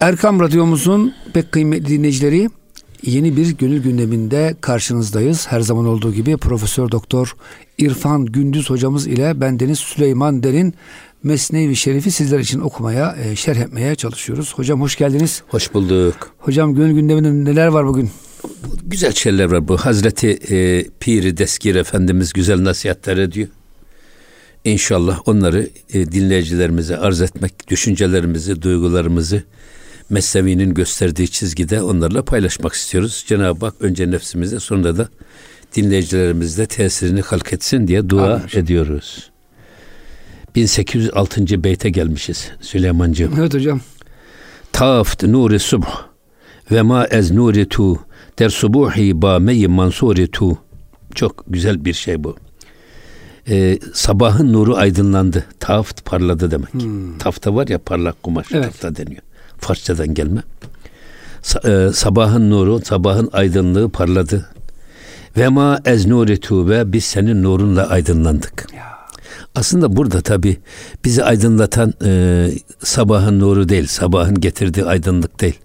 Erkam Radyomuzun pek kıymetli dinleyicileri yeni bir gönül gündeminde karşınızdayız. Her zaman olduğu gibi Profesör Doktor İrfan Gündüz hocamız ile bendeniz Süleyman Derin Mesnevi Şerif'i sizler için okumaya, e, şerh etmeye çalışıyoruz. Hocam hoş geldiniz. Hoş bulduk. Hocam gönül gündeminde neler var bugün? Güzel şeyler var bu. Hazreti e, Piri Deskir Efendimiz güzel nasihatler ediyor. İnşallah onları e, dinleyicilerimize arz etmek, düşüncelerimizi, duygularımızı Mesnevi'nin gösterdiği çizgide onlarla paylaşmak istiyoruz. Cenab-ı Hak önce nefsimizde sonra da dinleyicilerimizde tesirini halk etsin diye dua Amin. ediyoruz. 1806. beyte gelmişiz Süleymancığım. Evet hocam. Taft nuri subh ve ma ez nuri tu der subuhi ba meyi mansuri tu. Çok güzel bir şey bu. Ee, sabahın nuru aydınlandı. Taft parladı demek. Hmm. Tafta var ya parlak kumaş. Evet. Tafta deniyor. Farsçadan gelme. E, sabahın nuru, sabahın aydınlığı parladı. Ve ma ez nuri tu ve biz senin nurunla aydınlandık. Ya. Aslında burada tabi bizi aydınlatan e, sabahın nuru değil, sabahın getirdiği aydınlık değil.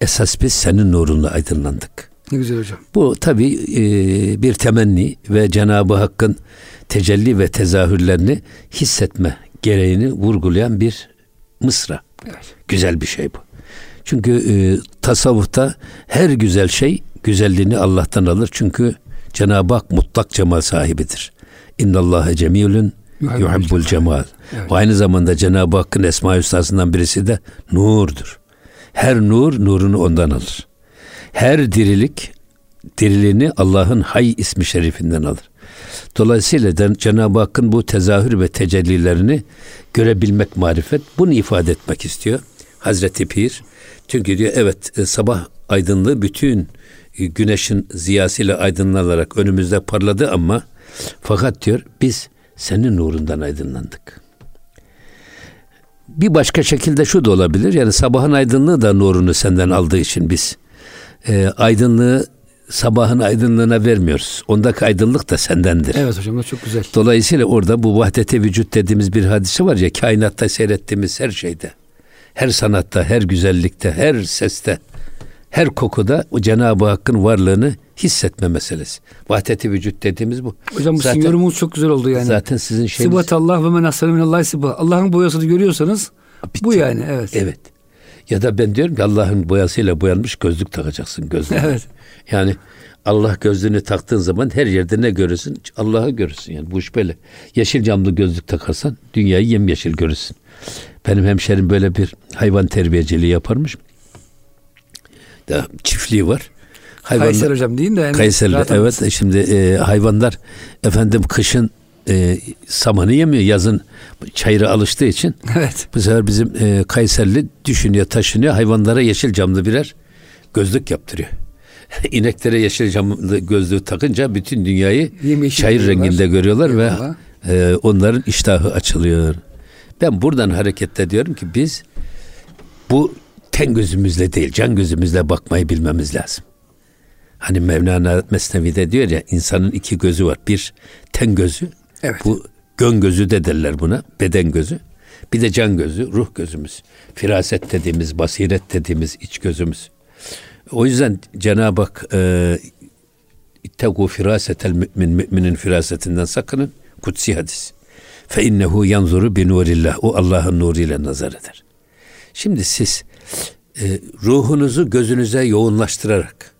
Esas biz senin nurunla aydınlandık. Ne güzel hocam. Bu tabi e, bir temenni ve Cenab-ı Hakk'ın tecelli ve tezahürlerini hissetme gereğini vurgulayan bir mısra. Güzel bir şey bu. Çünkü e, tasavvufta her güzel şey güzelliğini Allah'tan alır. Çünkü Cenab-ı Hak mutlak cemal sahibidir. İnna Allahe cemilun yuhibbul cemal. Evet. Ve aynı zamanda Cenab-ı Hakk'ın esma hüsnasından birisi de nurdur. Her nur nurunu ondan alır. Her dirilik diriliğini Allah'ın Hay ismi şerifinden alır. Dolayısıyla Cenab-ı Hakk'ın bu tezahür ve tecellilerini görebilmek marifet bunu ifade etmek istiyor. Hazreti Pir. Çünkü diyor evet e, sabah aydınlığı bütün e, güneşin ziyasıyla aydınlanarak önümüzde parladı ama fakat diyor biz senin nurundan aydınlandık. Bir başka şekilde şu da olabilir. Yani sabahın aydınlığı da nurunu senden aldığı için biz e, aydınlığı sabahın aydınlığına vermiyoruz. Ondaki aydınlık da sendendir. Evet hocam çok güzel. Dolayısıyla orada bu vahdete vücut dediğimiz bir hadise var ya kainatta seyrettiğimiz her şeyde, her sanatta, her güzellikte, her seste, her kokuda o Cenab-ı Hakk'ın varlığını hissetme meselesi. Vahdeti vücut dediğimiz bu. Hocam bu zaten, yorumunuz çok güzel oldu yani. Zaten sizin şeyiniz. Sıbat Allah ve men asale sıbah. Allah'ın boyasını görüyorsanız Bitti. bu yani evet. Evet. Ya da ben diyorum ki Allah'ın boyasıyla boyanmış gözlük takacaksın gözlüğüne. Evet. Yani Allah gözlüğünü taktığın zaman her yerde ne görürsün? Allah'ı görürsün yani bu iş böyle. Yeşil camlı gözlük takarsan dünyayı yemyeşil görürsün. Benim hemşerim böyle bir hayvan terbiyeciliği yaparmış. Da çiftliği var. Hayvanlar, Kayseri hocam değil de. Yani Kayseri evet. Şimdi e, hayvanlar efendim kışın e, samanı yemiyor yazın çayıra alıştığı için. Evet. Bu sefer bizim e, Kayserli düşünüyor taşınıyor hayvanlara yeşil camlı birer gözlük yaptırıyor. İneklere yeşil camlı gözlüğü takınca bütün dünyayı Yemyeşil çayır görüyorlar. renginde görüyorlar Eyvallah. ve e, onların iştahı açılıyor. Ben buradan hareketle diyorum ki biz bu ten gözümüzle değil can gözümüzle bakmayı bilmemiz lazım. Hani Mevlana Mesnevi'de diyor ya insanın iki gözü var. Bir ten gözü. Evet. Bu gön gözü de derler buna. Beden gözü. Bir de can gözü, ruh gözümüz. Firaset dediğimiz, basiret dediğimiz iç gözümüz. O yüzden Cenab-ı Hak e, İttegu firasetel mümin, müminin firasetinden sakının. Kutsi hadis. Fe innehu yanzuru bi nurillah. O Allah'ın nuruyla nazar eder. Şimdi siz e, ruhunuzu gözünüze yoğunlaştırarak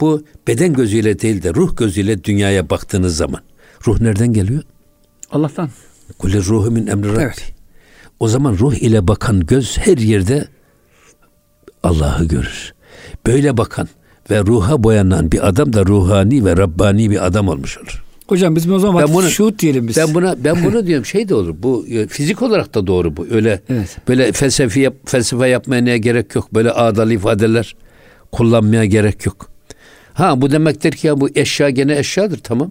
bu beden gözüyle değil de ruh gözüyle dünyaya baktığınız zaman ruh nereden geliyor? Allah'tan. Kulli ruhu min emri Rabbi. Evet. O zaman ruh ile bakan göz her yerde Allah'ı görür. Böyle bakan ve ruha boyanan bir adam da ruhani ve Rabbani bir adam olmuş olur. Hocam biz o zaman ben bunu, şuut diyelim biz. Ben buna ben bunu diyorum şey de olur. Bu e, fizik olarak da doğru bu. Öyle evet. böyle felsefi yap, felsefe yapmaya gerek yok. Böyle ağdalı ifadeler kullanmaya gerek yok. Ha bu demektir ki ya bu eşya gene eşyadır tamam.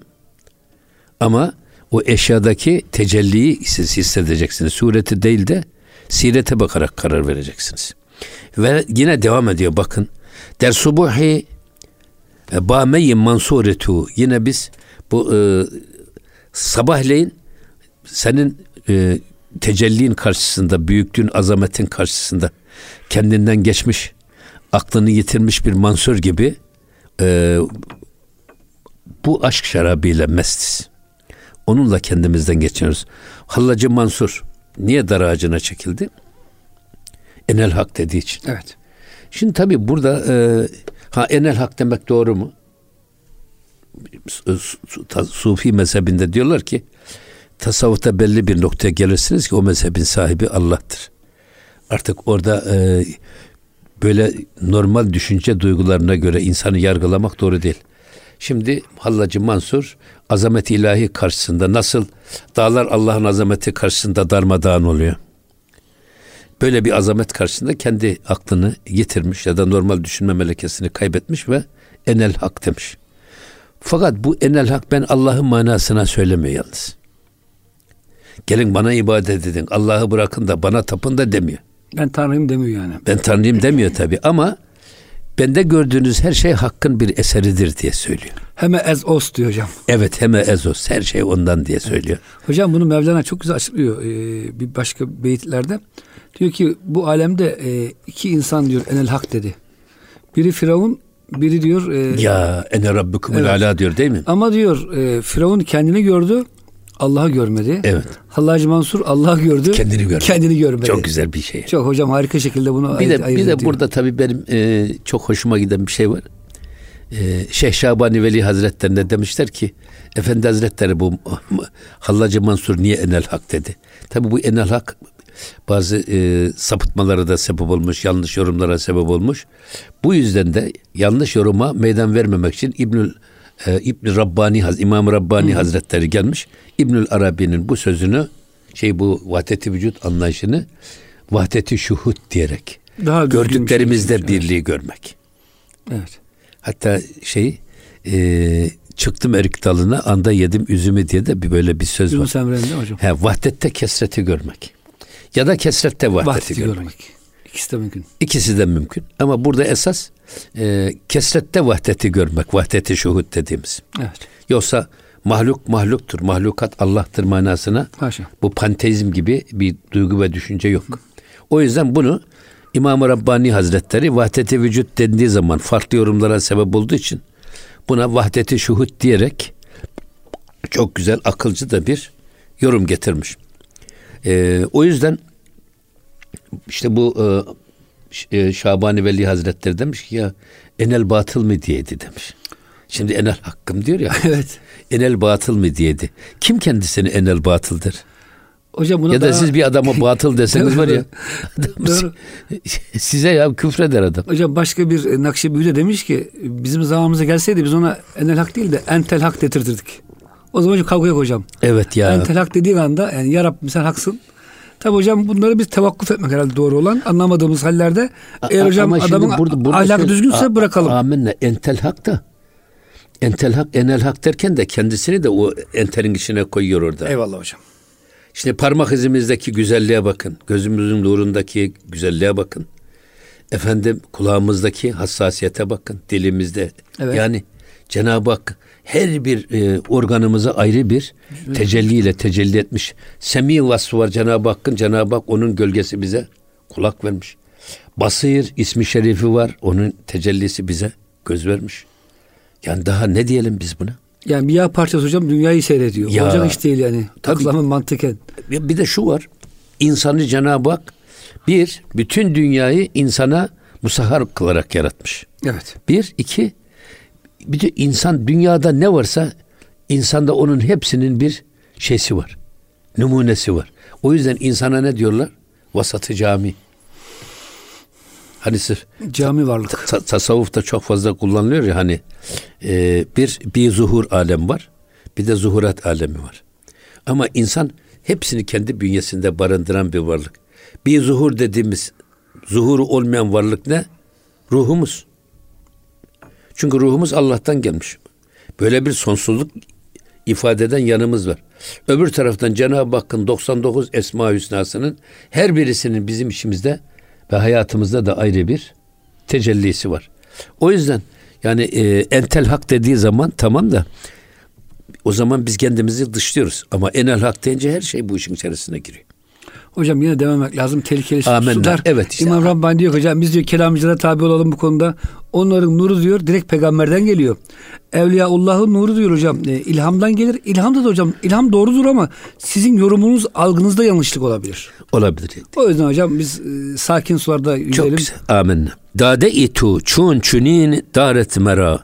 Ama o eşyadaki tecelliyi siz hissedeceksiniz. Sureti değil de sirete bakarak karar vereceksiniz. Ve yine devam ediyor bakın. Der subuhi bameyin mansuretu. Yine biz bu e, sabahleyin senin e, tecellin karşısında, büyüklüğün, azametin karşısında kendinden geçmiş, aklını yitirmiş bir Mansur gibi e, bu aşk şarabıyla mestiz. Onunla kendimizden geçiyoruz. Hallacı Mansur niye dar ağacına çekildi? Enel hak dediği için. Evet. Şimdi tabi burada e, ha enel hak demek doğru mu? Sufi mezhebinde diyorlar ki tasavvufta belli bir noktaya gelirsiniz ki o mezhebin sahibi Allah'tır. Artık orada e, böyle normal düşünce duygularına göre insanı yargılamak doğru değil. Şimdi Hallacı Mansur azamet ilahi karşısında nasıl dağlar Allah'ın azameti karşısında darmadağın oluyor. Böyle bir azamet karşısında kendi aklını yitirmiş ya da normal düşünme melekesini kaybetmiş ve enel hak demiş. Fakat bu enel hak ben Allah'ın manasına söylemiyor yalnız. Gelin bana ibadet edin. Allah'ı bırakın da bana tapın da demiyor. Ben Tanrıyım demiyor yani. Ben Tanrıyım demiyor tabi ama bende gördüğünüz her şey hakkın bir eseridir diye söylüyor. Heme ez os diyor hocam. Evet heme ez os her şey ondan diye söylüyor. Evet. Hocam bunu Mevlana çok güzel açıklıyor ee, bir başka beyitlerde. Diyor ki bu alemde e, iki insan diyor enel hak dedi. Biri Firavun biri diyor e, ya ene rabbukumul evet. ala diyor değil mi? Ama diyor e, Firavun kendini gördü Allah'ı görmedi. Evet. Hallacı Mansur Allah'ı gördü. Kendini görmedi. Kendini görmedi. Çok güzel bir şey. Çok hocam harika şekilde bunu bir de, ayırt Bir de burada tabii benim e, çok hoşuma giden bir şey var. E, Şeyh Şabani Veli Hazretlerine demişler ki Efendi Hazretleri bu Hallacı Mansur niye enel hak dedi. Tabii bu enel hak bazı e, sapıtmalara da sebep olmuş, yanlış yorumlara sebep olmuş. Bu yüzden de yanlış yoruma meydan vermemek için İbnül e, İbn Rabbani İmam Rabbani Hı. Hazretleri gelmiş. İbnül Arabi'nin bu sözünü şey bu vahdeti vücut anlayışını vahdeti şuhut diyerek Daha gördüklerimizde şey. birliği görmek. Evet. Hatta şey e, çıktım erik dalına anda yedim üzümü diye de bir böyle bir söz Yunus var. Emre'nde hocam. He, vahdette kesreti görmek. Ya da kesrette vahdeti, vahdeti görmek. görmek. İkisi de mümkün. İkisi de mümkün. Ama burada esas e, kesrette vahdeti görmek. Vahdeti şuhud dediğimiz. Evet. Yoksa mahluk mahluktur. Mahlukat Allah'tır manasına. Haşa. Bu panteizm gibi bir duygu ve düşünce yok. O yüzden bunu İmam-ı Rabbani Hazretleri vahdeti vücut dendiği zaman farklı yorumlara sebep olduğu için buna vahdeti şuhud diyerek çok güzel akılcı da bir yorum getirmiş. Ee, o yüzden işte bu e, Şabani Veli Hazretleri demiş ki ya enel batıl mı diyedi demiş. Şimdi enel hakkım diyor ya. evet. Enel batıl mı diyedi. Kim kendisini enel batıldır? Hocam buna ya da daha... siz bir adama batıl deseniz var ya. Doğru. size ya küfreder adam. Hocam başka bir Nakşibendi de demiş ki bizim zamanımıza gelseydi biz ona enel hak değil de entel hak detirtirdik. O zaman kavga yok hocam. Evet ya. Entel hak dediğin anda yani ya Rabbim sen haksın. Tabi hocam bunları biz tevakkuf etmek herhalde doğru olan. Anlamadığımız hallerde eğer hocam adamın burada, burada ahlakı şöyle, düzgünse a, bırakalım. Amenna. Entel hak da entel hak enel hak derken de kendisini de o entelin içine koyuyor orada. Eyvallah hocam. Şimdi parmak izimizdeki güzelliğe bakın. Gözümüzün nurundaki güzelliğe bakın. Efendim kulağımızdaki hassasiyete bakın. Dilimizde. Evet. Yani Cenab-ı Hak her bir e, organımıza ayrı bir tecelliyle tecelli etmiş. Semi vasfı var Cenab-ı Hakk'ın. Cenab-ı Hak onun gölgesi bize kulak vermiş. Basir ismi şerifi var. Onun tecellisi bize göz vermiş. Yani daha ne diyelim biz buna? Yani bir yağ parçası hocam dünyayı seyrediyor. Ya, Olacak iş değil yani. Takılamın mantıken. Bir de şu var. İnsanı Cenab-ı Hak bir, bütün dünyayı insana musahhar kılarak yaratmış. Evet. Bir, iki, bir de insan dünyada ne varsa insanda onun hepsinin bir şeysi var. Numunesi var. O yüzden insana ne diyorlar? Vasatı cami. Hani sırf cami varlık. Ta, tasavvufta çok fazla kullanılıyor ya hani e, bir bir zuhur alem var. Bir de zuhurat alemi var. Ama insan hepsini kendi bünyesinde barındıran bir varlık. Bir zuhur dediğimiz zuhuru olmayan varlık ne? Ruhumuz. Çünkü ruhumuz Allah'tan gelmiş. Böyle bir sonsuzluk ifade eden yanımız var. Öbür taraftan Cenab-ı Hakk'ın 99 Esma Hüsna'sının her birisinin bizim işimizde ve hayatımızda da ayrı bir tecellisi var. O yüzden yani e, entel hak dediği zaman tamam da o zaman biz kendimizi dışlıyoruz. Ama enel hak deyince her şey bu işin içerisine giriyor. Hocam yine dememek lazım. Tehlikeli Amenna. sular. Evet işte. İmam Rabbani diyor hocam biz diyor kelamcılara tabi olalım bu konuda. Onların nuru diyor direkt peygamberden geliyor. Evliyaullah'ın nuru diyor hocam. E, ilhamdan gelir. İlham da, da hocam ilham doğrudur ama sizin yorumunuz algınızda yanlışlık olabilir. Olabilir. O yüzden hocam biz e, sakin sularda yüzelim. Çok güzel. Amenna. Dade itu çun çunin daret mera.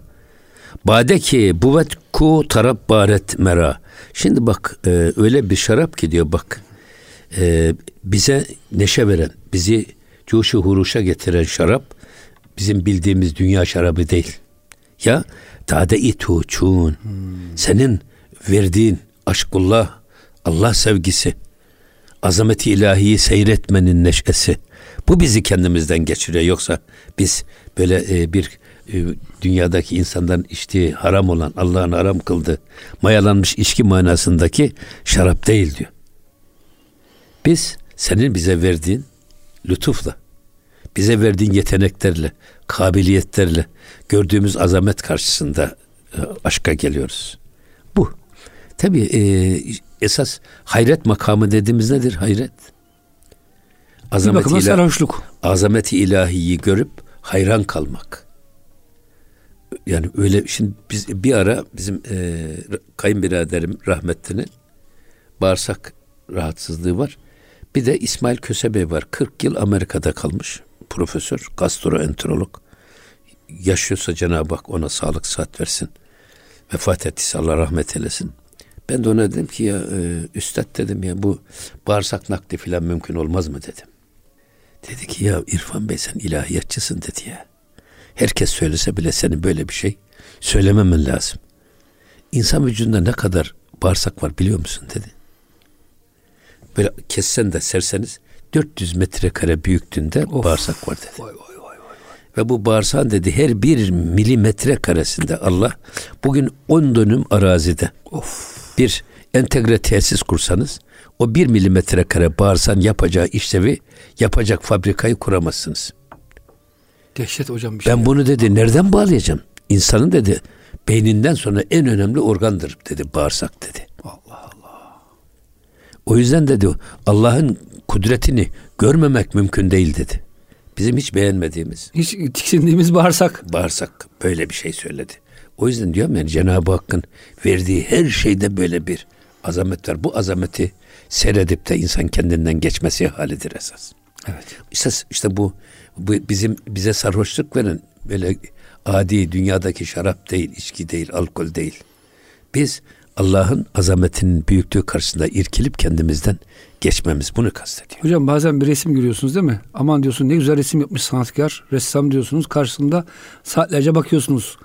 Bade ki buvet ku tarap baret mera. Şimdi bak e, öyle bir şarap ki diyor bak e, bize neşe veren, bizi cuşu huruşa getiren şarap bizim bildiğimiz dünya şarabı değil. Ya tade itu çun. Hmm. Senin verdiğin aşkullah, Allah sevgisi, azameti ilahiyi seyretmenin neşesi. Bu bizi kendimizden geçiriyor. Yoksa biz böyle e, bir e, dünyadaki insanların içtiği haram olan Allah'ın haram kıldığı mayalanmış içki manasındaki şarap değil diyor. Biz senin bize verdiğin lütufla, bize verdiğin yeteneklerle, kabiliyetlerle, gördüğümüz azamet karşısında e, aşka geliyoruz. Bu. Tabi e, esas hayret makamı dediğimiz nedir? Hayret. Azameti, ilah, azameti ilahiyi görüp hayran kalmak. Yani öyle şimdi biz bir ara bizim e, kayınbiraderim rahmetlinin bağırsak rahatsızlığı var. Bir de İsmail Kösebey var. 40 yıl Amerika'da kalmış. Profesör, gastroenterolog. Yaşıyorsa Cenab-ı Hak ona sağlık sıhhat versin. Vefat ettiyse Allah rahmet eylesin. Ben de ona dedim ki ya e, üstad dedim ya bu bağırsak nakli filan mümkün olmaz mı dedim. Dedi ki ya İrfan Bey sen ilahiyatçısın dedi ya. Herkes söylese bile senin böyle bir şey söylememen lazım. İnsan vücudunda ne kadar bağırsak var biliyor musun dedi böyle kessen de serseniz 400 metrekare büyüklüğünde of. bağırsak var dedi. Vay vay. Ve bu bağırsağın dedi her bir milimetre karesinde Allah bugün 10 dönüm arazide of. bir entegre tesis kursanız o bir milimetre kare bağırsan yapacağı işlevi yapacak fabrikayı kuramazsınız. Dehşet hocam bir şey. Ben bunu dedi nereden bağlayacağım? İnsanın dedi beyninden sonra en önemli organdır dedi bağırsak dedi. O yüzden dedi Allah'ın kudretini görmemek mümkün değil dedi. Bizim hiç beğenmediğimiz. Hiç tiksindiğimiz bağırsak. Bağırsak böyle bir şey söyledi. O yüzden diyorum yani Cenab-ı Hakk'ın verdiği her şeyde böyle bir azamet var. Bu azameti seyredip de insan kendinden geçmesi halidir esas. Evet. İşte, işte bu, bu bizim bize sarhoşluk veren böyle adi dünyadaki şarap değil, içki değil, alkol değil. Biz Allah'ın azametinin büyüklüğü karşısında irkilip kendimizden geçmemiz bunu kastediyor. Hocam bazen bir resim görüyorsunuz değil mi? Aman diyorsun ne güzel resim yapmış sanatkar, ressam diyorsunuz. Karşısında saatlerce bakıyorsunuz.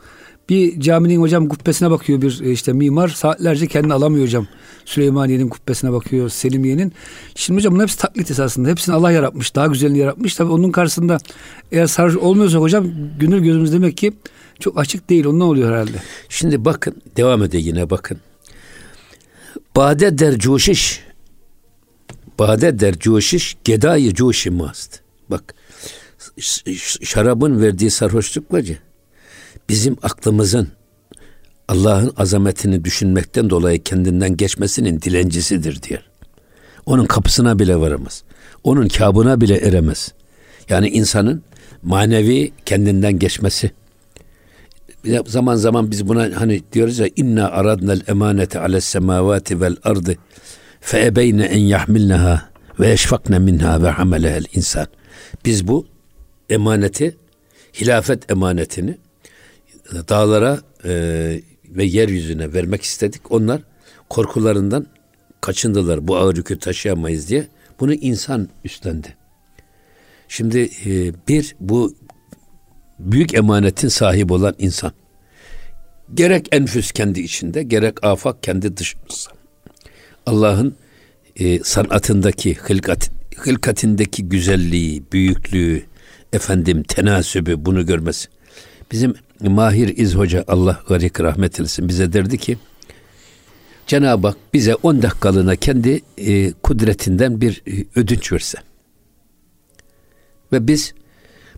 Bir caminin hocam kubbesine bakıyor bir e, işte mimar saatlerce kendini alamıyor hocam. Süleymaniye'nin kubbesine bakıyor, Selimiye'nin. Şimdi hocam bunun hepsi taklit esasında. Hepsini Allah yaratmış, daha güzelini yaratmış. Tabii onun karşısında eğer sarhoş olmuyorsa hocam gönül gözümüz demek ki çok açık değil. Ondan oluyor herhalde. Şimdi bakın, devam ediyor yine bakın. Bade der coşiş. Bade der coşiş gedayı coşi mast. Bak şarabın verdiği sarhoşluk var ya bizim aklımızın Allah'ın azametini düşünmekten dolayı kendinden geçmesinin dilencisidir diyor. Onun kapısına bile varamaz. Onun kabına bile eremez. Yani insanın manevi kendinden geçmesi zaman zaman biz buna hani diyoruz ya inna aradnel emanete ales semavati vel ardı fe ebeyne en yahmilnaha ve yeşfakne minha ve hamelehel insan. Biz bu emaneti hilafet emanetini dağlara e, ve yeryüzüne vermek istedik. Onlar korkularından kaçındılar. Bu ağır yükü taşıyamayız diye. Bunu insan üstlendi. Şimdi e, bir bu büyük emanetin sahibi olan insan. Gerek enfüs kendi içinde, gerek afak kendi dışımızda. Allah'ın e, sanatındaki, hılkat, hılkatindeki güzelliği, büyüklüğü, efendim tenasübü bunu görmesi. Bizim Mahir İz Hoca Allah garik rahmet eylesin bize derdi ki Cenab-ı Hak bize 10 dakikalığına kendi e, kudretinden bir e, ödünç verse. Ve biz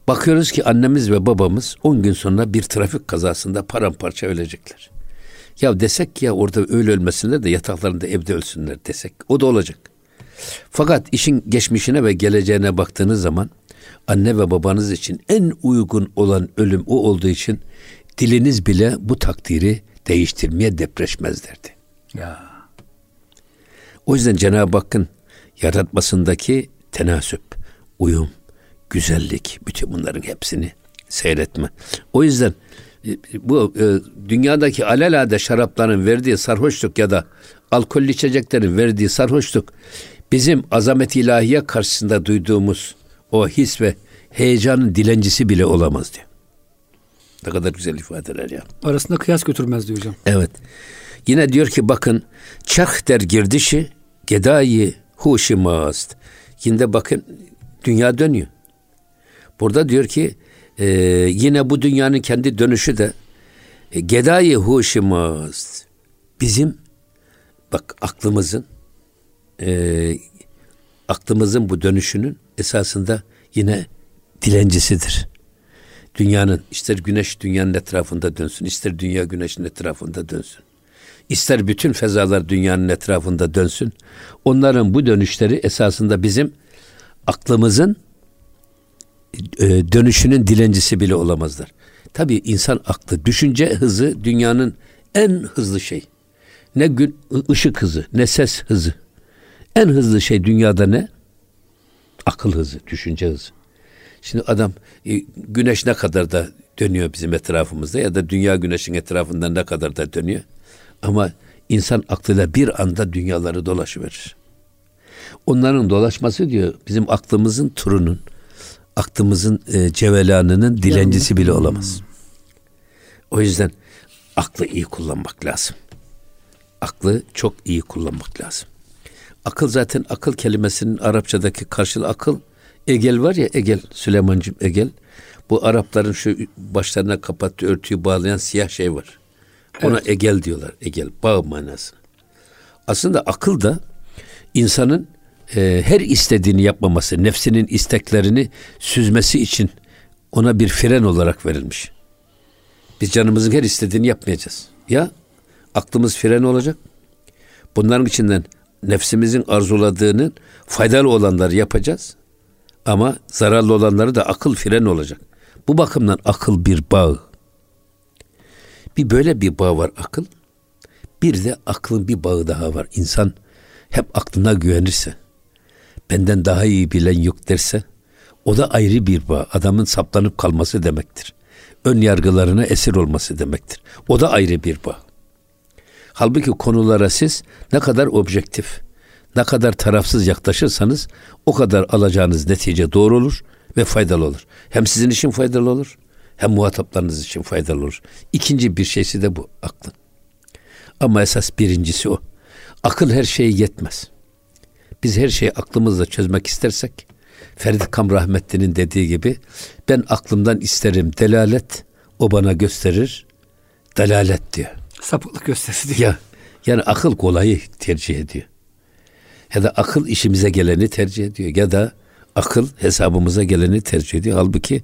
Bakıyoruz ki annemiz ve babamız 10 gün sonra bir trafik kazasında paramparça ölecekler. Ya desek ki ya orada öyle ölmesinler de yataklarında evde ölsünler desek. O da olacak. Fakat işin geçmişine ve geleceğine baktığınız zaman anne ve babanız için en uygun olan ölüm o olduğu için diliniz bile bu takdiri değiştirmeye depreşmez derdi. Ya. O yüzden Cenab-ı Hakk'ın yaratmasındaki tenasüp, uyum, güzellik, bütün bunların hepsini seyretme. O yüzden e, bu e, dünyadaki alelade şarapların verdiği sarhoşluk ya da alkollü içeceklerin verdiği sarhoşluk bizim azamet ilahiye karşısında duyduğumuz o his ve heyecanın dilencisi bile olamaz diyor. Ne kadar güzel ifadeler ya. Arasında kıyas götürmez diyor hocam. Evet. Yine diyor ki bakın çak der girdişi gedayı huşi mast. Yine bakın dünya dönüyor. Burada diyor ki e, yine bu dünyanın kendi dönüşü de e, gedayı huşi mast. Bizim bak aklımızın e, aklımızın bu dönüşünün esasında yine dilencisidir. Dünyanın ister güneş dünyanın etrafında dönsün, ister dünya güneşin etrafında dönsün. İster bütün fezalar dünyanın etrafında dönsün. Onların bu dönüşleri esasında bizim aklımızın e, dönüşünün dilencisi bile olamazlar. Tabii insan aklı, düşünce hızı dünyanın en hızlı şey. Ne gün ışık hızı, ne ses hızı. En hızlı şey dünyada ne? Akıl hızı, düşünce hızı. Şimdi adam e, güneş ne kadar da dönüyor bizim etrafımızda ya da dünya güneşin etrafından ne kadar da dönüyor. Ama insan aklıyla bir anda dünyaları dolaşıverir. Onların dolaşması diyor bizim aklımızın turunun, aklımızın e, cevelanının dilencisi bile olamaz. O yüzden aklı iyi kullanmak lazım. Aklı çok iyi kullanmak lazım. Akıl zaten akıl kelimesinin Arapçadaki karşılığı akıl. Egel var ya Egel, Süleymancığım Egel. Bu Arapların şu başlarına kapattığı örtüyü bağlayan siyah şey var. Ona evet. egel diyorlar. Egel, bağ manası. Aslında akıl da insanın e, her istediğini yapmaması, nefsinin isteklerini süzmesi için ona bir fren olarak verilmiş. Biz canımızın her istediğini yapmayacağız. Ya aklımız fren olacak. Bunların içinden nefsimizin arzuladığının faydalı olanları yapacağız. Ama zararlı olanları da akıl fren olacak. Bu bakımdan akıl bir bağ. Bir böyle bir bağ var akıl. Bir de aklın bir bağı daha var. İnsan hep aklına güvenirse, benden daha iyi bilen yok derse, o da ayrı bir bağ. Adamın saplanıp kalması demektir. Ön yargılarına esir olması demektir. O da ayrı bir bağ. Halbuki konulara siz ne kadar objektif, ne kadar tarafsız yaklaşırsanız o kadar alacağınız netice doğru olur ve faydalı olur. Hem sizin için faydalı olur hem muhataplarınız için faydalı olur. İkinci bir şeysi de bu aklın. Ama esas birincisi o. Akıl her şeye yetmez. Biz her şeyi aklımızla çözmek istersek Ferdi Kam Rahmetli'nin dediği gibi ben aklımdan isterim delalet o bana gösterir dalalet diyor. Sapıklık gösterisi diyor. Ya, yani akıl kolayı tercih ediyor. Ya da akıl işimize geleni tercih ediyor. Ya da akıl hesabımıza geleni tercih ediyor. Halbuki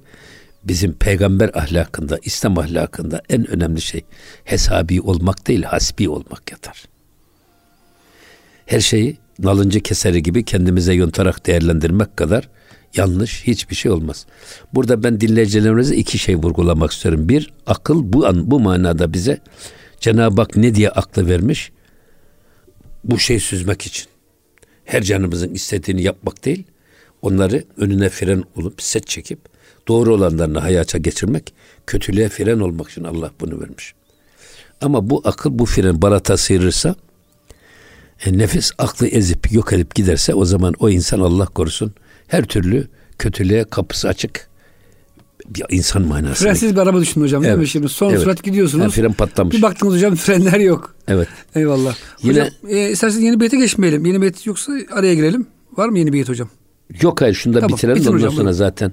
bizim peygamber ahlakında, İslam ahlakında en önemli şey hesabi olmak değil, hasbi olmak yatar. Her şeyi nalıncı keseri gibi kendimize yontarak değerlendirmek kadar yanlış hiçbir şey olmaz. Burada ben dinleyicilerimize iki şey vurgulamak istiyorum. Bir, akıl bu an bu manada bize Cenab-ı Hak ne diye aklı vermiş? Bu şey süzmek için. Her canımızın istediğini yapmak değil, onları önüne fren olup set çekip doğru olanlarını hayata geçirmek, kötülüğe fren olmak için Allah bunu vermiş. Ama bu akıl bu fren balata sıyırırsa e, nefis aklı ezip yok edip giderse o zaman o insan Allah korusun her türlü kötülüğe kapısı açık bir insan manası. Frensiz bir araba düşünün hocam evet. değil mi? Şimdi son evet. sürat gidiyorsunuz. Yani fren patlamış. Bir baktınız hocam frenler yok. Evet. Eyvallah. Yine, hocam e, isterseniz yeni beyte geçmeyelim. Yeni beyt yoksa araya girelim. Var mı yeni beyt hocam? Yok hayır şunu da tamam, bitirelim ondan hocam, sonra buyurun. zaten.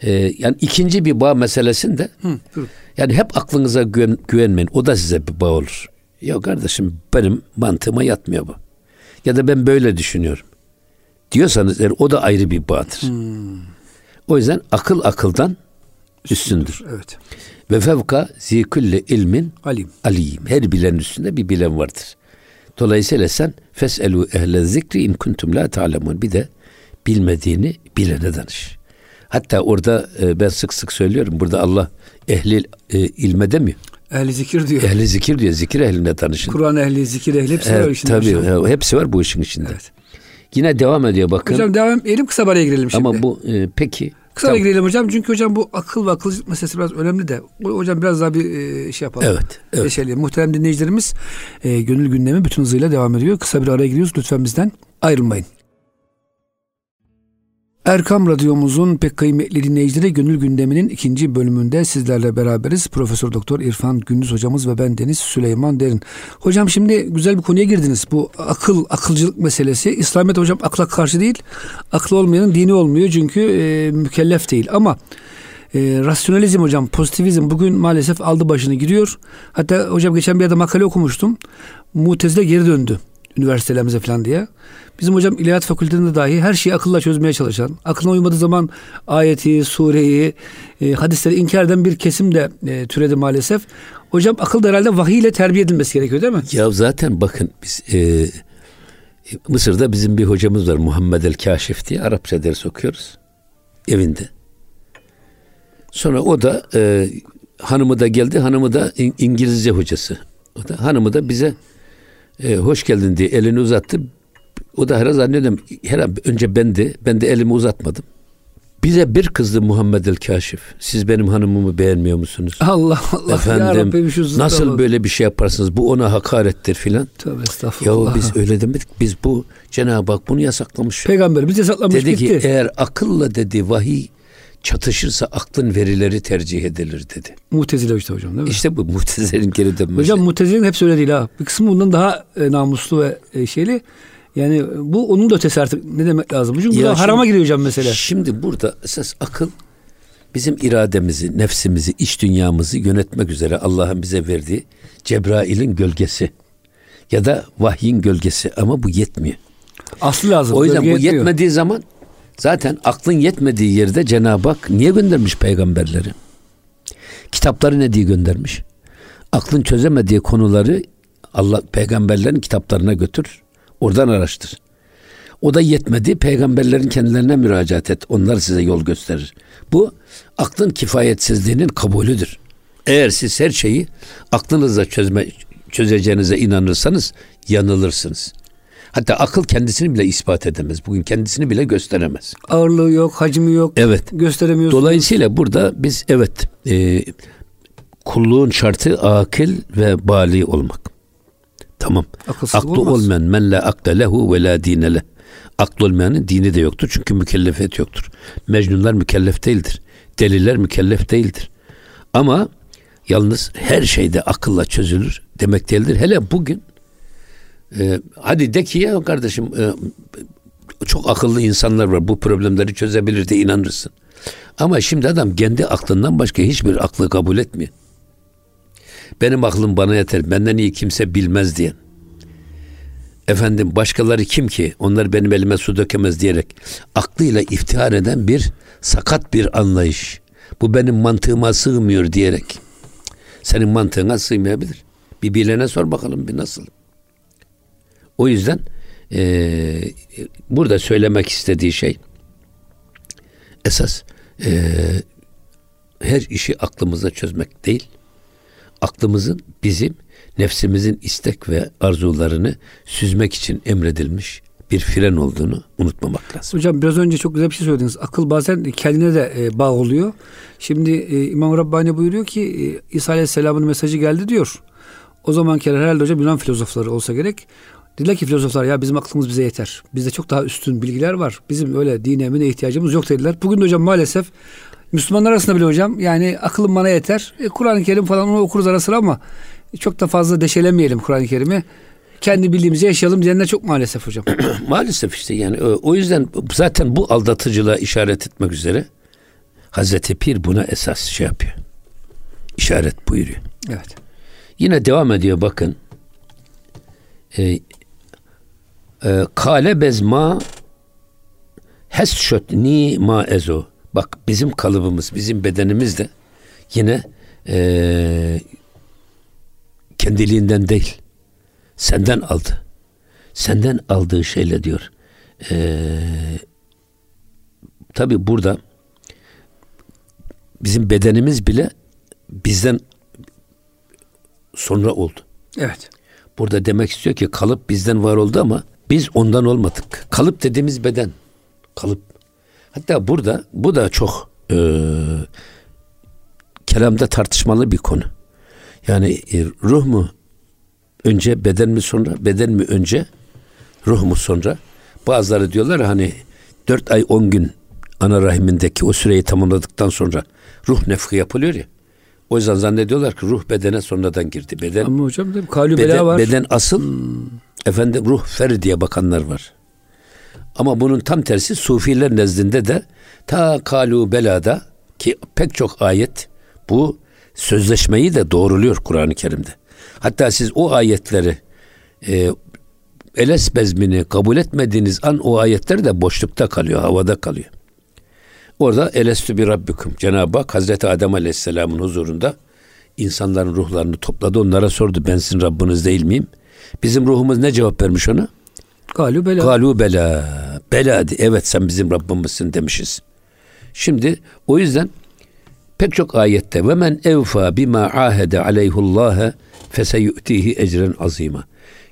E, yani ikinci bir bağ meselesinde Hı, yani hep aklınıza güven, güvenmeyin. O da size bir bağ olur. Ya kardeşim benim mantığıma yatmıyor bu. Ya da ben böyle düşünüyorum. Diyorsanız eğer o da ayrı bir bağdır. Hmm. O yüzden akıl akıldan üstündür. Evet. Ve fevka zikülle ilmin alim. alim. Her bilen üstünde bir bilen vardır. Dolayısıyla sen feselu ehle zikri in kuntum la ta'lemun. Bir de bilmediğini bilene danış. Hatta orada e, ben sık sık söylüyorum. Burada Allah ehli e, ilme demiyor. Ehli zikir diyor. Ehli zikir diyor. Zikir ehline tanışın. Kur'an ehli, zikir ehli hepsi evet, var işin Tabii hocam. hepsi var bu işin içinde. Evet. Yine devam ediyor bakın. Hocam devam edelim kısa bir araya girelim şimdi. Ama bu e, peki. Kısa tamam. girelim hocam çünkü hocam bu akıl ve akılcılık meselesi biraz önemli de. Hocam biraz daha bir e, şey yapalım. Evet. evet. Deşelim. Muhterem dinleyicilerimiz e, gönül gündemi bütün hızıyla devam ediyor. Kısa bir araya giriyoruz. Lütfen bizden ayrılmayın. Erkam Radyomuzun pek kıymetli dinleyicileri Gönül Gündemi'nin ikinci bölümünde sizlerle beraberiz. Profesör Doktor İrfan Gündüz hocamız ve ben Deniz Süleyman Derin. Hocam şimdi güzel bir konuya girdiniz. Bu akıl, akılcılık meselesi. İslamiyet hocam akla karşı değil. Aklı olmayanın dini olmuyor çünkü e, mükellef değil. Ama e, rasyonalizm hocam, pozitivizm bugün maalesef aldı başını gidiyor. Hatta hocam geçen bir yerde makale okumuştum. Mutezile geri döndü üniversitelerimize falan diye. Bizim hocam ilahiyat fakültesinde dahi her şeyi akılla çözmeye çalışan, aklına uymadığı zaman ayeti, sureyi, e, hadisleri inkar eden bir kesim de e, türedi maalesef. Hocam akıl da herhalde vahiy ile terbiye edilmesi gerekiyor değil mi? Ya zaten bakın biz e, Mısır'da bizim bir hocamız var Muhammed el Kaşif diye Arapça ders okuyoruz evinde. Sonra o da e, hanımı da geldi. Hanımı da İngilizce hocası. O da hanımı da bize e, hoş geldin diye elini uzattı. O da herhalde zannediyorum herhalde önce ben de ben de elimi uzatmadım. Bize bir kızdı Muhammed el Kaşif. Siz benim hanımımı beğenmiyor musunuz? Allah Allah. Efendim ya Rabbim, şu nasıl Allah. böyle bir şey yaparsınız? Bu ona hakarettir filan. Tövbe estağfurullah. Ya biz öyle demedik. Biz bu Cenab-ı Hak bunu yasaklamış. Peygamber biz yasaklamış dedi bitti. ki eğer akılla dedi vahiy çatışırsa aklın verileri tercih edilir dedi. Mutezile işte hocam değil mi? İşte bu mutezilerin geri dönmesi. Hocam mutezilerin hepsi öyle değil ha. Bir kısmı bundan daha e, namuslu ve e, şeyli. Yani bu onun da ötesi artık ne demek lazım? Çünkü burada harama giriyor hocam mesela. Şimdi burada esas akıl bizim irademizi, nefsimizi, iç dünyamızı yönetmek üzere Allah'ın bize verdiği Cebrail'in gölgesi ya da vahyin gölgesi ama bu yetmiyor. Aslı lazım. O yüzden bu yetmiyor. yetmediği zaman zaten aklın yetmediği yerde Cenab-ı Hak niye göndermiş peygamberleri? Kitapları ne diye göndermiş? Aklın çözemediği konuları Allah peygamberlerin kitaplarına götür. Oradan araştır. O da yetmedi. Peygamberlerin kendilerine müracaat et. Onlar size yol gösterir. Bu aklın kifayetsizliğinin kabulüdür. Eğer siz her şeyi aklınızla çözme, çözeceğinize inanırsanız yanılırsınız. Hatta akıl kendisini bile ispat edemez. Bugün kendisini bile gösteremez. Ağırlığı yok, hacmi yok. Evet. Gösteremiyorsunuz. Dolayısıyla burada biz evet e, kulluğun şartı akil ve bali olmak. Tamam. Akılsız Aklı olmaz. olmayan men la akle lehu ve la dine leh. Aklı olmayanın dini de yoktur çünkü mükellefiyet yoktur. Mecnunlar mükellef değildir. Deliler mükellef değildir. Ama yalnız her şeyde akılla çözülür demek değildir. Hele bugün e, hadi de ki ya kardeşim e, çok akıllı insanlar var bu problemleri çözebilir de inanırsın. Ama şimdi adam kendi aklından başka hiçbir aklı kabul etmiyor. Benim aklım bana yeter. Benden iyi kimse bilmez diyen. Efendim başkaları kim ki? Onlar benim elime su dökemez diyerek aklıyla iftihar eden bir sakat bir anlayış. Bu benim mantığıma sığmıyor diyerek. Senin mantığına sığmayabilir. Bir bilene sor bakalım bir nasıl. O yüzden e, burada söylemek istediği şey esas e, her işi aklımızda çözmek değil aklımızın bizim nefsimizin istek ve arzularını süzmek için emredilmiş bir fren olduğunu unutmamak lazım. Hocam biraz önce çok güzel bir şey söylediniz. Akıl bazen kendine de e, bağ oluyor. Şimdi e, İmam Rabbani buyuruyor ki e, İsa Aleyhisselam'ın mesajı geldi diyor. O zamanki herhalde hocam Yunan filozofları olsa gerek. Dediler ki filozoflar ya bizim aklımız bize yeter. Bizde çok daha üstün bilgiler var. Bizim öyle dine emine ihtiyacımız yok dediler. Bugün de hocam maalesef Müslümanlar arasında bile hocam yani aklım bana yeter. E, Kur'an-ı Kerim falan onu okuruz ara sıra ama çok da fazla deşelemeyelim Kur'an-ı Kerim'i. Kendi bildiğimizi yaşayalım diyenler çok maalesef hocam. maalesef işte yani o yüzden zaten bu aldatıcılığa işaret etmek üzere Hazreti Pir buna esas şey yapıyor. İşaret buyuruyor. Evet. Yine devam ediyor bakın. E, kale bezma hesşöt ni ma ezo. Bak bizim kalıbımız, bizim bedenimiz de yine e, kendiliğinden değil. Senden aldı. senden aldığı şeyle diyor. Ee, Tabi burada bizim bedenimiz bile bizden sonra oldu. Evet. Burada demek istiyor ki kalıp bizden var oldu ama biz ondan olmadık. Kalıp dediğimiz beden. Kalıp. Hatta burada bu da çok e, kelamda tartışmalı bir konu. Yani e, ruh mu önce beden mi sonra beden mi önce ruh mu sonra bazıları diyorlar hani dört ay on gün ana rahimindeki o süreyi tamamladıktan sonra ruh nefhi yapılıyor ya. O yüzden zannediyorlar ki ruh bedene sonradan girdi. Beden, Ama hocam da kalü beden, bela var. Beden asıl hmm. Efendim ruh fer diye bakanlar var. Ama bunun tam tersi sufiler nezdinde de ta kalu belada ki pek çok ayet bu sözleşmeyi de doğruluyor Kur'an-ı Kerim'de. Hatta siz o ayetleri e, eles bezmini kabul etmediğiniz an o ayetler de boşlukta kalıyor, havada kalıyor. Orada elestü bir rabbikum. Cenab-ı Hak Hazreti Adem Aleyhisselam'ın huzurunda insanların ruhlarını topladı. Onlara sordu ben sizin Rabbiniz değil miyim? Bizim ruhumuz ne cevap vermiş ona? Galu bela. Galu bela. Bela. Evet sen bizim Rabbimizsin demişiz. Şimdi o yüzden pek çok ayette ve men evfa bima ahede aleyhullâhe feseyu'tihi ecren azima.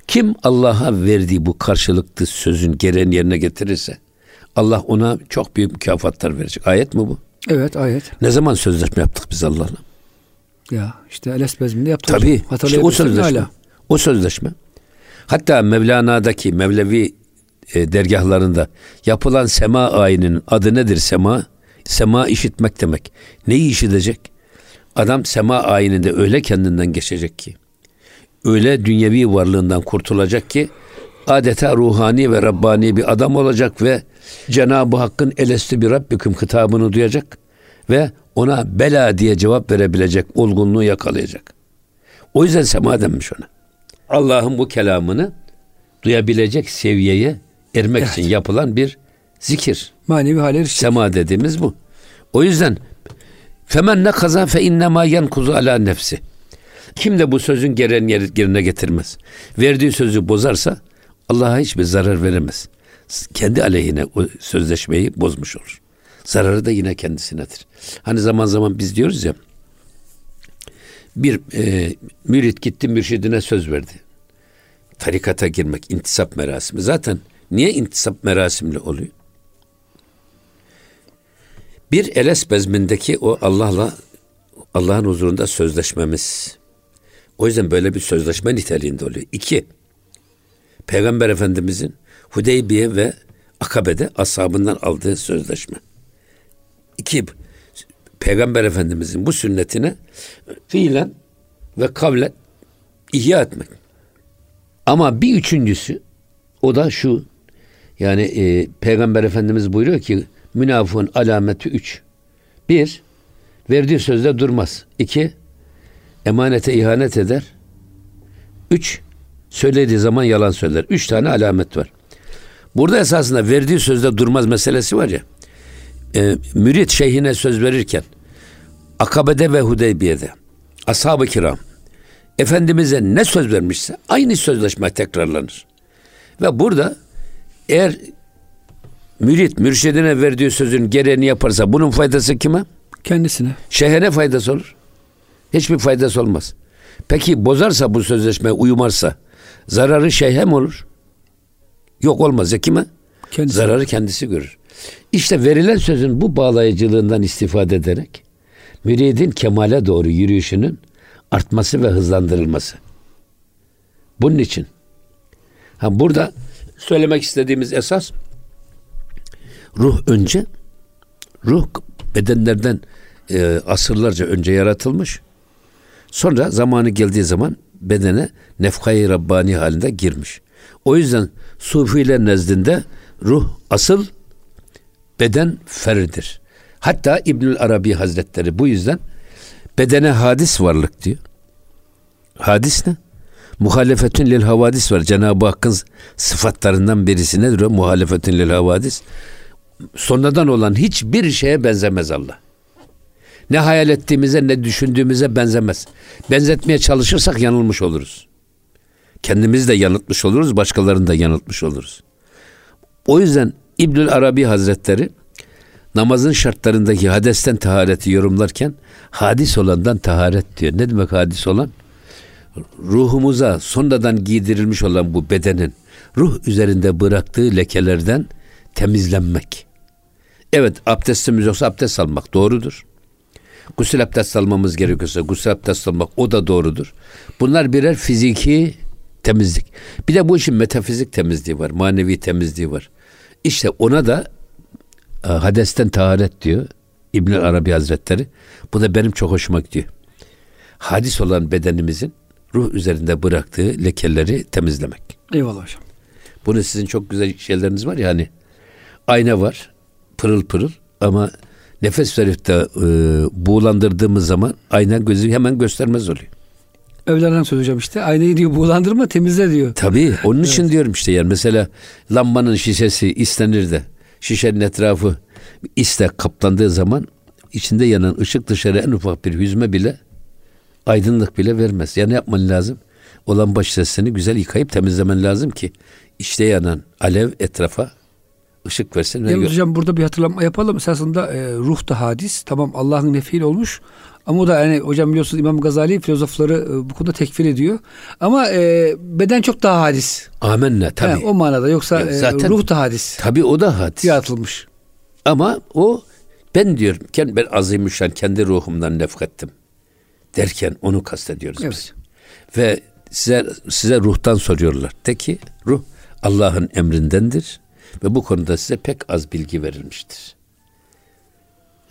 Kim Allah'a verdiği bu karşılıklı sözün gereğini yerine getirirse Allah ona çok büyük mükafatlar verecek. Ayet mi bu? Evet ayet. Ne zaman sözleşme yaptık biz Allah'la? Ya işte Eles bezminde yaptık. Tabii. İşte o sözleşme. Hala. O sözleşme. Hatta Mevlana'daki Mevlevi e, dergahlarında yapılan sema ayinin adı nedir sema? Sema işitmek demek. Neyi işitecek? Adam sema ayininde öyle kendinden geçecek ki, öyle dünyevi varlığından kurtulacak ki, adeta ruhani ve Rabbani bir adam olacak ve Cenab-ı Hakk'ın elestü bir Rabbiküm hitabını duyacak ve ona bela diye cevap verebilecek olgunluğu yakalayacak. O yüzden sema denmiş ona. Allah'ın bu kelamını duyabilecek seviyeye ermek evet. için yapılan bir zikir. Manevi haller işte. Sema dediğimiz bu. O yüzden femen ne kaza fe innema yankuzu ala nefsi. Kim de bu sözün gereğini yerine getirmez. Verdiği sözü bozarsa Allah'a hiçbir zarar veremez. Kendi aleyhine o sözleşmeyi bozmuş olur. Zararı da yine kendisinedir. Hani zaman zaman biz diyoruz ya bir e, mürit gitti mürşidine söz verdi. Tarikata girmek, intisap merasimi. Zaten niye intisap merasimli oluyor? Bir eles bezmindeki o Allah'la Allah'ın huzurunda sözleşmemiz. O yüzden böyle bir sözleşme niteliğinde oluyor. İki, Peygamber Efendimizin Hudeybiye ve Akabe'de ashabından aldığı sözleşme. İki, Peygamber Efendimizin bu sünnetine fiilen ve kavlen ihya etmek. Ama bir üçüncüsü o da şu yani e, Peygamber Efendimiz buyuruyor ki münafığın alameti üç. Bir, verdiği sözde durmaz. İki, emanete ihanet eder. Üç, söylediği zaman yalan söyler. Üç tane alamet var. Burada esasında verdiği sözde durmaz meselesi var ya. E, mürit şeyhine söz verirken Akabe'de ve Hudeybiye'de ashab-ı kiram Efendimiz'e ne söz vermişse aynı sözleşme tekrarlanır. Ve burada eğer mürit mürşidine verdiği sözün gereğini yaparsa bunun faydası kime? Kendisine. Şeyhe ne faydası olur? Hiçbir faydası olmaz. Peki bozarsa bu sözleşme uyumarsa zararı şeyhe mi olur? Yok olmaz ya kime? Kendisi. Zararı kendisi görür. İşte verilen sözün bu bağlayıcılığından istifade ederek müridin kemale doğru yürüyüşünün artması ve hızlandırılması. Bunun için ha burada söylemek istediğimiz esas ruh önce ruh bedenlerden e, asırlarca önce yaratılmış. Sonra zamanı geldiği zaman bedene nefkayı Rabbani halinde girmiş. O yüzden Sufiler nezdinde ruh asıl beden ferdir. Hatta İbnül Arabi Hazretleri bu yüzden bedene hadis varlık diyor. Hadis ne? Muhalefetün lil havadis var. Cenab-ı Hakk'ın sıfatlarından birisi nedir o? Muhalefetün lil havadis. Sonradan olan hiçbir şeye benzemez Allah. Ne hayal ettiğimize ne düşündüğümüze benzemez. Benzetmeye çalışırsak yanılmış oluruz. Kendimizi de yanıltmış oluruz, başkalarını da yanıltmış oluruz. O yüzden İbnül Arabi Hazretleri namazın şartlarındaki hadesten tahareti yorumlarken hadis olandan taharet diyor. Ne demek hadis olan? Ruhumuza sonradan giydirilmiş olan bu bedenin ruh üzerinde bıraktığı lekelerden temizlenmek. Evet abdestimiz yoksa abdest almak doğrudur. Gusül abdest almamız gerekiyorsa gusül abdest almak o da doğrudur. Bunlar birer fiziki temizlik. Bir de bu işin metafizik temizliği var, manevi temizliği var. İşte ona da e, hadesten taharet diyor İbn Arabi Hazretleri. Bu da benim çok hoşuma gidiyor. Hadis olan bedenimizin ruh üzerinde bıraktığı lekeleri temizlemek. Eyvallah hocam. Bunu sizin çok güzel şeyleriniz var ya hani ayna var pırıl pırıl ama nefes verip de e, buğulandırdığımız zaman ayna gözü hemen göstermez oluyor. Evlerden söyleyeceğim işte. Aynayı diyor buğulandırma temizle diyor. Tabii onun için evet. diyorum işte yani mesela lambanın şişesi istenir de şişenin etrafı iste kaplandığı zaman içinde yanan ışık dışarı en ufak bir hüzme bile aydınlık bile vermez. Yani yapman lazım? Olan baş sesini güzel yıkayıp temizlemen lazım ki işte yanan alev etrafa ışık versin. Yalnız hocam burada bir hatırlama yapalım. Esasında e, ruh da hadis. Tamam Allah'ın nefiil olmuş. Ama o da yani hocam biliyorsunuz İmam Gazali filozofları e, bu konuda tekfir ediyor. Ama e, beden çok daha hadis. Amenna tabii. Yani o manada yoksa ya, zaten, e, ruh da hadis. Tabii o da hadis. Yaratılmış. Ama o ben diyorum ben azimüşşan kendi ruhumdan nefkettim derken onu kastediyoruz evet. biz. Ve size size ruhtan soruyorlar. De ki ruh Allah'ın emrindendir ve bu konuda size pek az bilgi verilmiştir.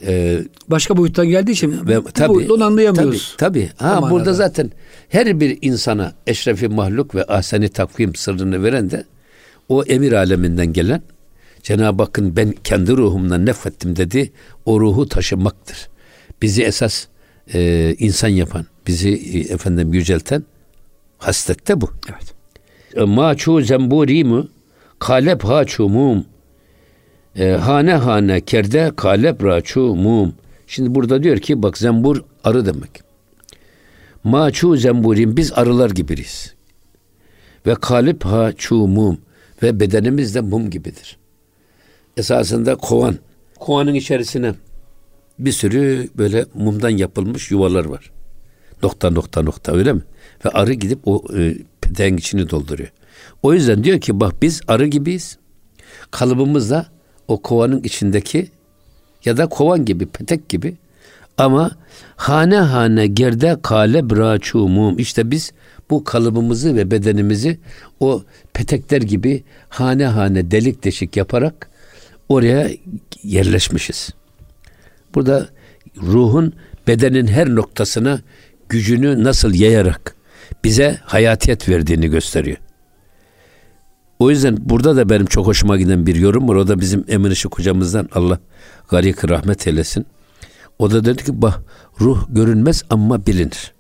Ee, Başka boyuttan geldiği için ve, tabii, boyutla anlayamıyoruz. Tabii, tabii. Ha, burada zaten her bir insana eşrefi mahluk ve ahseni takvim sırrını veren de o emir aleminden gelen Cenab-ı Hakk'ın ben kendi ruhumdan nefrettim dedi. O ruhu taşımaktır. Bizi esas e, insan yapan, bizi e, efendim yücelten haslette bu. Evet. E, maçu zemburi mu kalep haçu mum e, hane hane kerde kalep raçu mum. Şimdi burada diyor ki bak zembur arı demek. Maçu zemburin biz arılar gibiyiz. Ve kalip ha çu mum ve bedenimiz de mum gibidir. Esasında kovan. Kovanın içerisine bir sürü böyle mumdan yapılmış yuvalar var. Nokta nokta nokta öyle mi? Ve arı gidip o e, peteğin içini dolduruyor. O yüzden diyor ki bak biz arı gibiyiz. Kalıbımız da o kovanın içindeki ya da kovan gibi, petek gibi ama hane hane gerde kale braçu mum. İşte biz bu kalıbımızı ve bedenimizi o petekler gibi hane hane delik deşik yaparak oraya yerleşmişiz. Burada ruhun bedenin her noktasına gücünü nasıl yayarak bize hayatiyet verdiğini gösteriyor. O yüzden burada da benim çok hoşuma giden bir yorum var. O da bizim Emin Işık hocamızdan Allah garik rahmet eylesin. O da dedi ki bah ruh görünmez ama bilinir.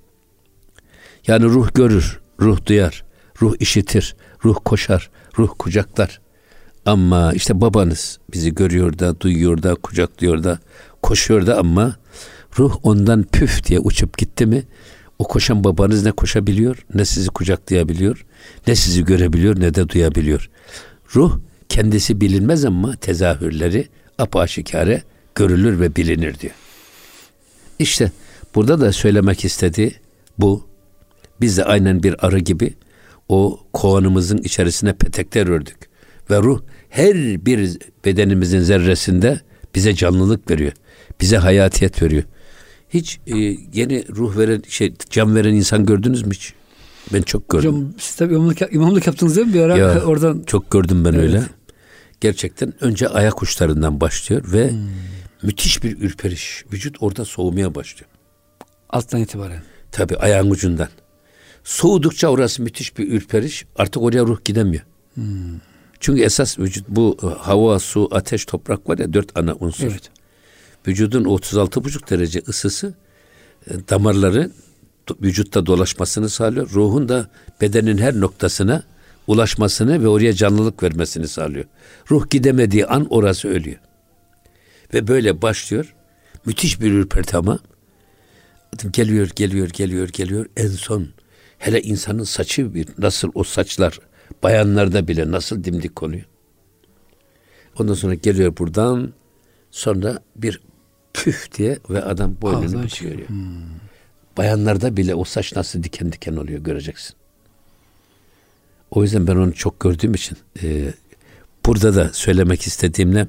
Yani ruh görür, ruh duyar, ruh işitir, ruh koşar, ruh kucaklar. Ama işte babanız bizi görüyor da, duyuyor da, kucaklıyor da, koşuyor da ama ruh ondan püf diye uçup gitti mi o koşan babanız ne koşabiliyor, ne sizi kucaklayabiliyor, ne sizi görebiliyor, ne de duyabiliyor. Ruh kendisi bilinmez ama tezahürleri apaşikare görülür ve bilinir diyor. İşte burada da söylemek istediği bu. Biz de aynen bir arı gibi o kovanımızın içerisine petekler ördük. Ve ruh her bir bedenimizin zerresinde bize canlılık veriyor. Bize hayatiyet veriyor. Hiç e, yeni ruh veren, şey can veren insan gördünüz mü hiç? Ben çok gördüm. Hocam siz tabii imamlık, imamlık yaptınız değil mi bir ara ya, oradan? Çok gördüm ben evet. öyle. Gerçekten önce ayak uçlarından başlıyor ve hmm. müthiş bir ürperiş. Vücut orada soğumaya başlıyor. Alttan itibaren. Tabii ayağın ucundan. Soğudukça orası müthiş bir ürperiş. Artık oraya ruh gidemiyor. Hmm. Çünkü esas vücut bu hava, su, ateş, toprak var ya dört ana unsur. Evet vücudun 36,5 derece ısısı e, damarları vücutta dolaşmasını sağlıyor. Ruhun da bedenin her noktasına ulaşmasını ve oraya canlılık vermesini sağlıyor. Ruh gidemediği an orası ölüyor. Ve böyle başlıyor. Müthiş bir ürperti ama geliyor, geliyor, geliyor, geliyor. En son Hele insanın saçı bir nasıl o saçlar bayanlarda bile nasıl dimdik oluyor. Ondan sonra geliyor buradan sonra bir püf diye ve adam boynunu büküyor. Hmm. Bayanlarda bile o saç nasıl diken diken oluyor göreceksin. O yüzden ben onu çok gördüğüm için e, burada da söylemek istediğimle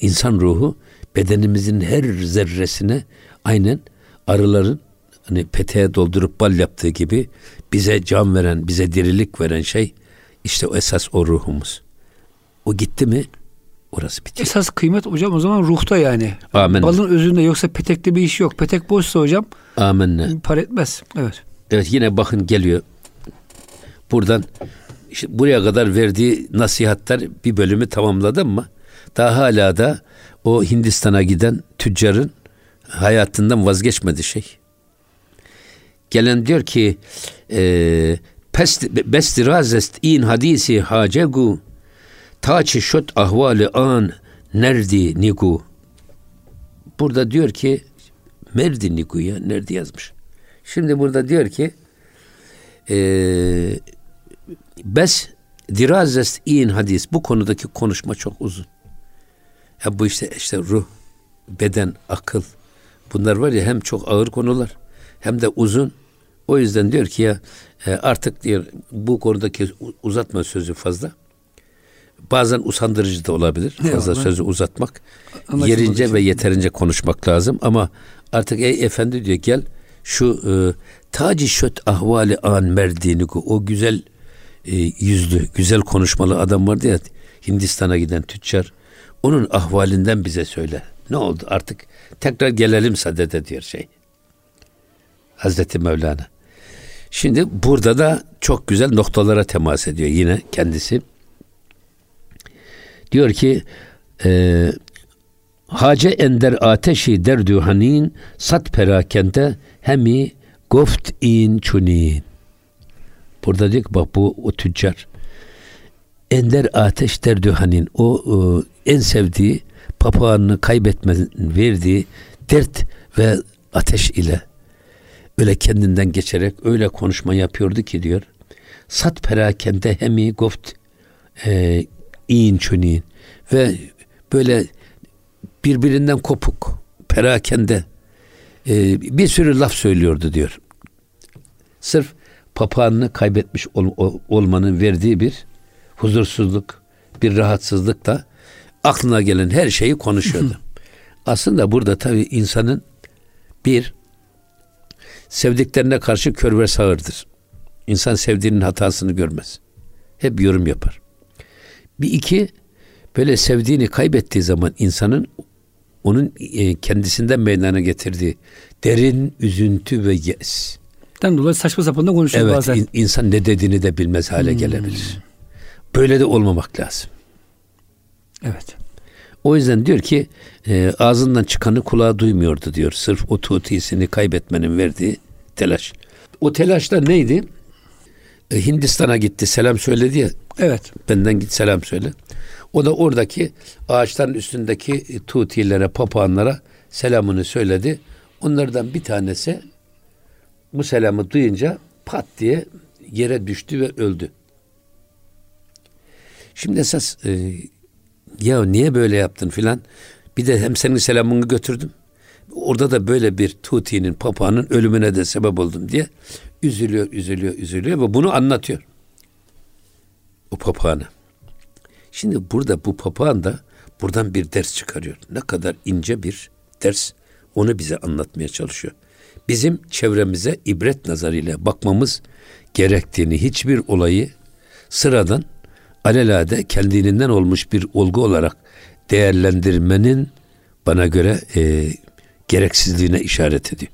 insan ruhu bedenimizin her zerresine aynen arıların hani peteğe doldurup bal yaptığı gibi bize can veren, bize dirilik veren şey işte o esas o ruhumuz. O gitti mi orası bitiyor. Esas kıymet hocam o zaman ruhta yani. Amin. Balın özünde yoksa petekte bir iş yok. Petek boşsa hocam Amin. par etmez. Evet. Evet yine bakın geliyor. Buradan işte buraya kadar verdiği nasihatler bir bölümü tamamladı mı? Daha hala da o Hindistan'a giden tüccarın hayatından vazgeçmedi şey. Gelen diyor ki e, bestirazest in hadisi hacegu taçi şut ahvali an nerdi nigu burada diyor ki merdi nigu ya nerede yazmış. Şimdi burada diyor ki e, bes dirazest in hadis bu konudaki konuşma çok uzun. Ya bu işte işte ruh, beden, akıl bunlar var ya hem çok ağır konular hem de uzun. O yüzden diyor ki ya e, artık diyor bu konudaki uzatma sözü fazla. Bazen usandırıcı da olabilir. Fazla Eyvallah. sözü uzatmak. Yerince ve yeterince konuşmak lazım ama artık ey efendi diyor gel şu e, taci şöt ahvali an merdini o güzel e, yüzlü, güzel konuşmalı adam vardı ya Hindistan'a giden tüccar. Onun ahvalinden bize söyle. Ne oldu artık tekrar gelelim sadede diyor şey. Hazreti Mevlana. Şimdi burada da çok güzel noktalara temas ediyor yine kendisi. Diyor ki e, Hace ender ateşi derdü hanin sat perakende hemi goft in çunin. Burada diyor ki bak bu o tüccar. Ender ateş derdü hanin o, o en sevdiği papağanını kaybetme verdiği dert ve ateş ile öyle kendinden geçerek öyle konuşma yapıyordu ki diyor. Sat perakende hemi goft e, in çunin ve böyle birbirinden kopuk perakende e, bir sürü laf söylüyordu diyor. Sırf papağanını kaybetmiş ol, olmanın verdiği bir huzursuzluk, bir rahatsızlık da aklına gelen her şeyi konuşuyordu. Aslında burada tabii insanın bir sevdiklerine karşı kör ve sağırdır. İnsan sevdiğinin hatasını görmez. Hep yorum yapar. Bir iki böyle sevdiğini kaybettiği zaman insanın onun e, kendisinden meydana getirdiği derin üzüntü ve yes. Den dolayı saçma sapan da konuşuyor evet, bazen. Evet insan ne dediğini de bilmez hale hmm. gelebilir. Böyle de olmamak lazım. Evet. O yüzden diyor ki e, ağzından çıkanı kulağı duymuyordu diyor. Sırf o tutisini kaybetmenin verdiği telaş. O telaşta neydi? E, Hindistan'a gitti selam söyledi ya. Evet. Benden git selam söyle. O da oradaki ağaçların üstündeki e, tutilere, papağanlara selamını söyledi. Onlardan bir tanesi bu selamı duyunca pat diye yere düştü ve öldü. Şimdi esas e, ya niye böyle yaptın filan bir de hem senin selamını götürdüm. Orada da böyle bir tutinin papağanın ölümüne de sebep oldum diye üzülüyor, üzülüyor, üzülüyor ve bunu anlatıyor. O papağanı. Şimdi burada bu papağan da buradan bir ders çıkarıyor. Ne kadar ince bir ders onu bize anlatmaya çalışıyor. Bizim çevremize ibret nazarıyla bakmamız gerektiğini hiçbir olayı sıradan alelade kendiliğinden olmuş bir olgu olarak değerlendirmenin bana göre e, gereksizliğine işaret ediyor.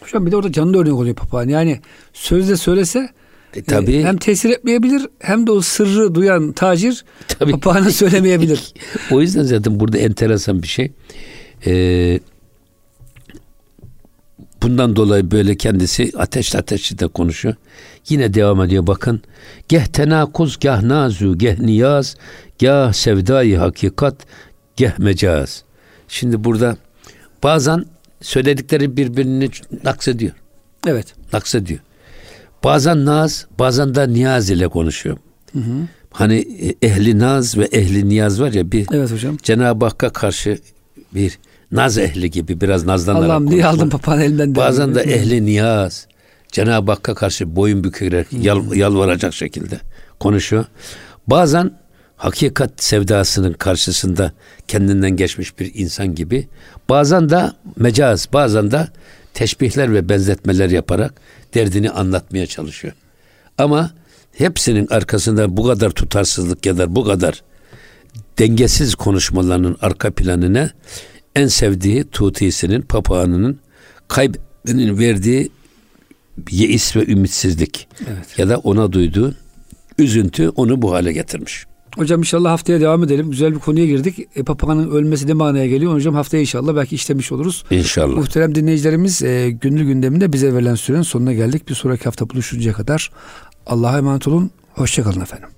Hocam bir de orada canlı örnek oluyor papağan. Yani sözle söylese e, tabii. E, hem tesir etmeyebilir hem de o sırrı duyan tacir tabii. papağana söylemeyebilir. o yüzden zaten burada enteresan bir şey. Ee, bundan dolayı böyle kendisi ateşli ateşli de konuşuyor. Yine devam ediyor bakın. Geh tenakuz, geh nazu, geh niyaz, geh sevdayı hakikat, geh mecaz. Şimdi burada bazen söyledikleri birbirini naksediyor. Evet. Naksediyor. Bazen naz, bazen de niyaz ile konuşuyor. Hı hı. Hani e, ehli naz ve ehli niyaz var ya bir evet hocam. Cenab-ı Hakk'a karşı bir naz ehli gibi biraz nazlanarak Allah'ım niye aldın papağan elinden? Bazen de ehli niyaz Cenab-ı Hakk'a karşı boyun bükerek yal, yalvaracak şekilde konuşuyor. Bazen hakikat sevdasının karşısında kendinden geçmiş bir insan gibi bazen de mecaz bazen de teşbihler ve benzetmeler yaparak derdini anlatmaya çalışıyor. Ama hepsinin arkasında bu kadar tutarsızlık ya da bu kadar dengesiz konuşmalarının arka planına en sevdiği tutisinin, papağanının kaybının verdiği yeis ve ümitsizlik evet. ya da ona duyduğu üzüntü onu bu hale getirmiş. Hocam inşallah haftaya devam edelim. Güzel bir konuya girdik. E, papağanın ölmesi ne manaya geliyor? Hocam haftaya inşallah belki işlemiş oluruz. İnşallah. Muhterem dinleyicilerimiz e, günlük gündeminde bize verilen sürenin sonuna geldik. Bir sonraki hafta buluşuncaya kadar Allah'a emanet olun. Hoşçakalın efendim.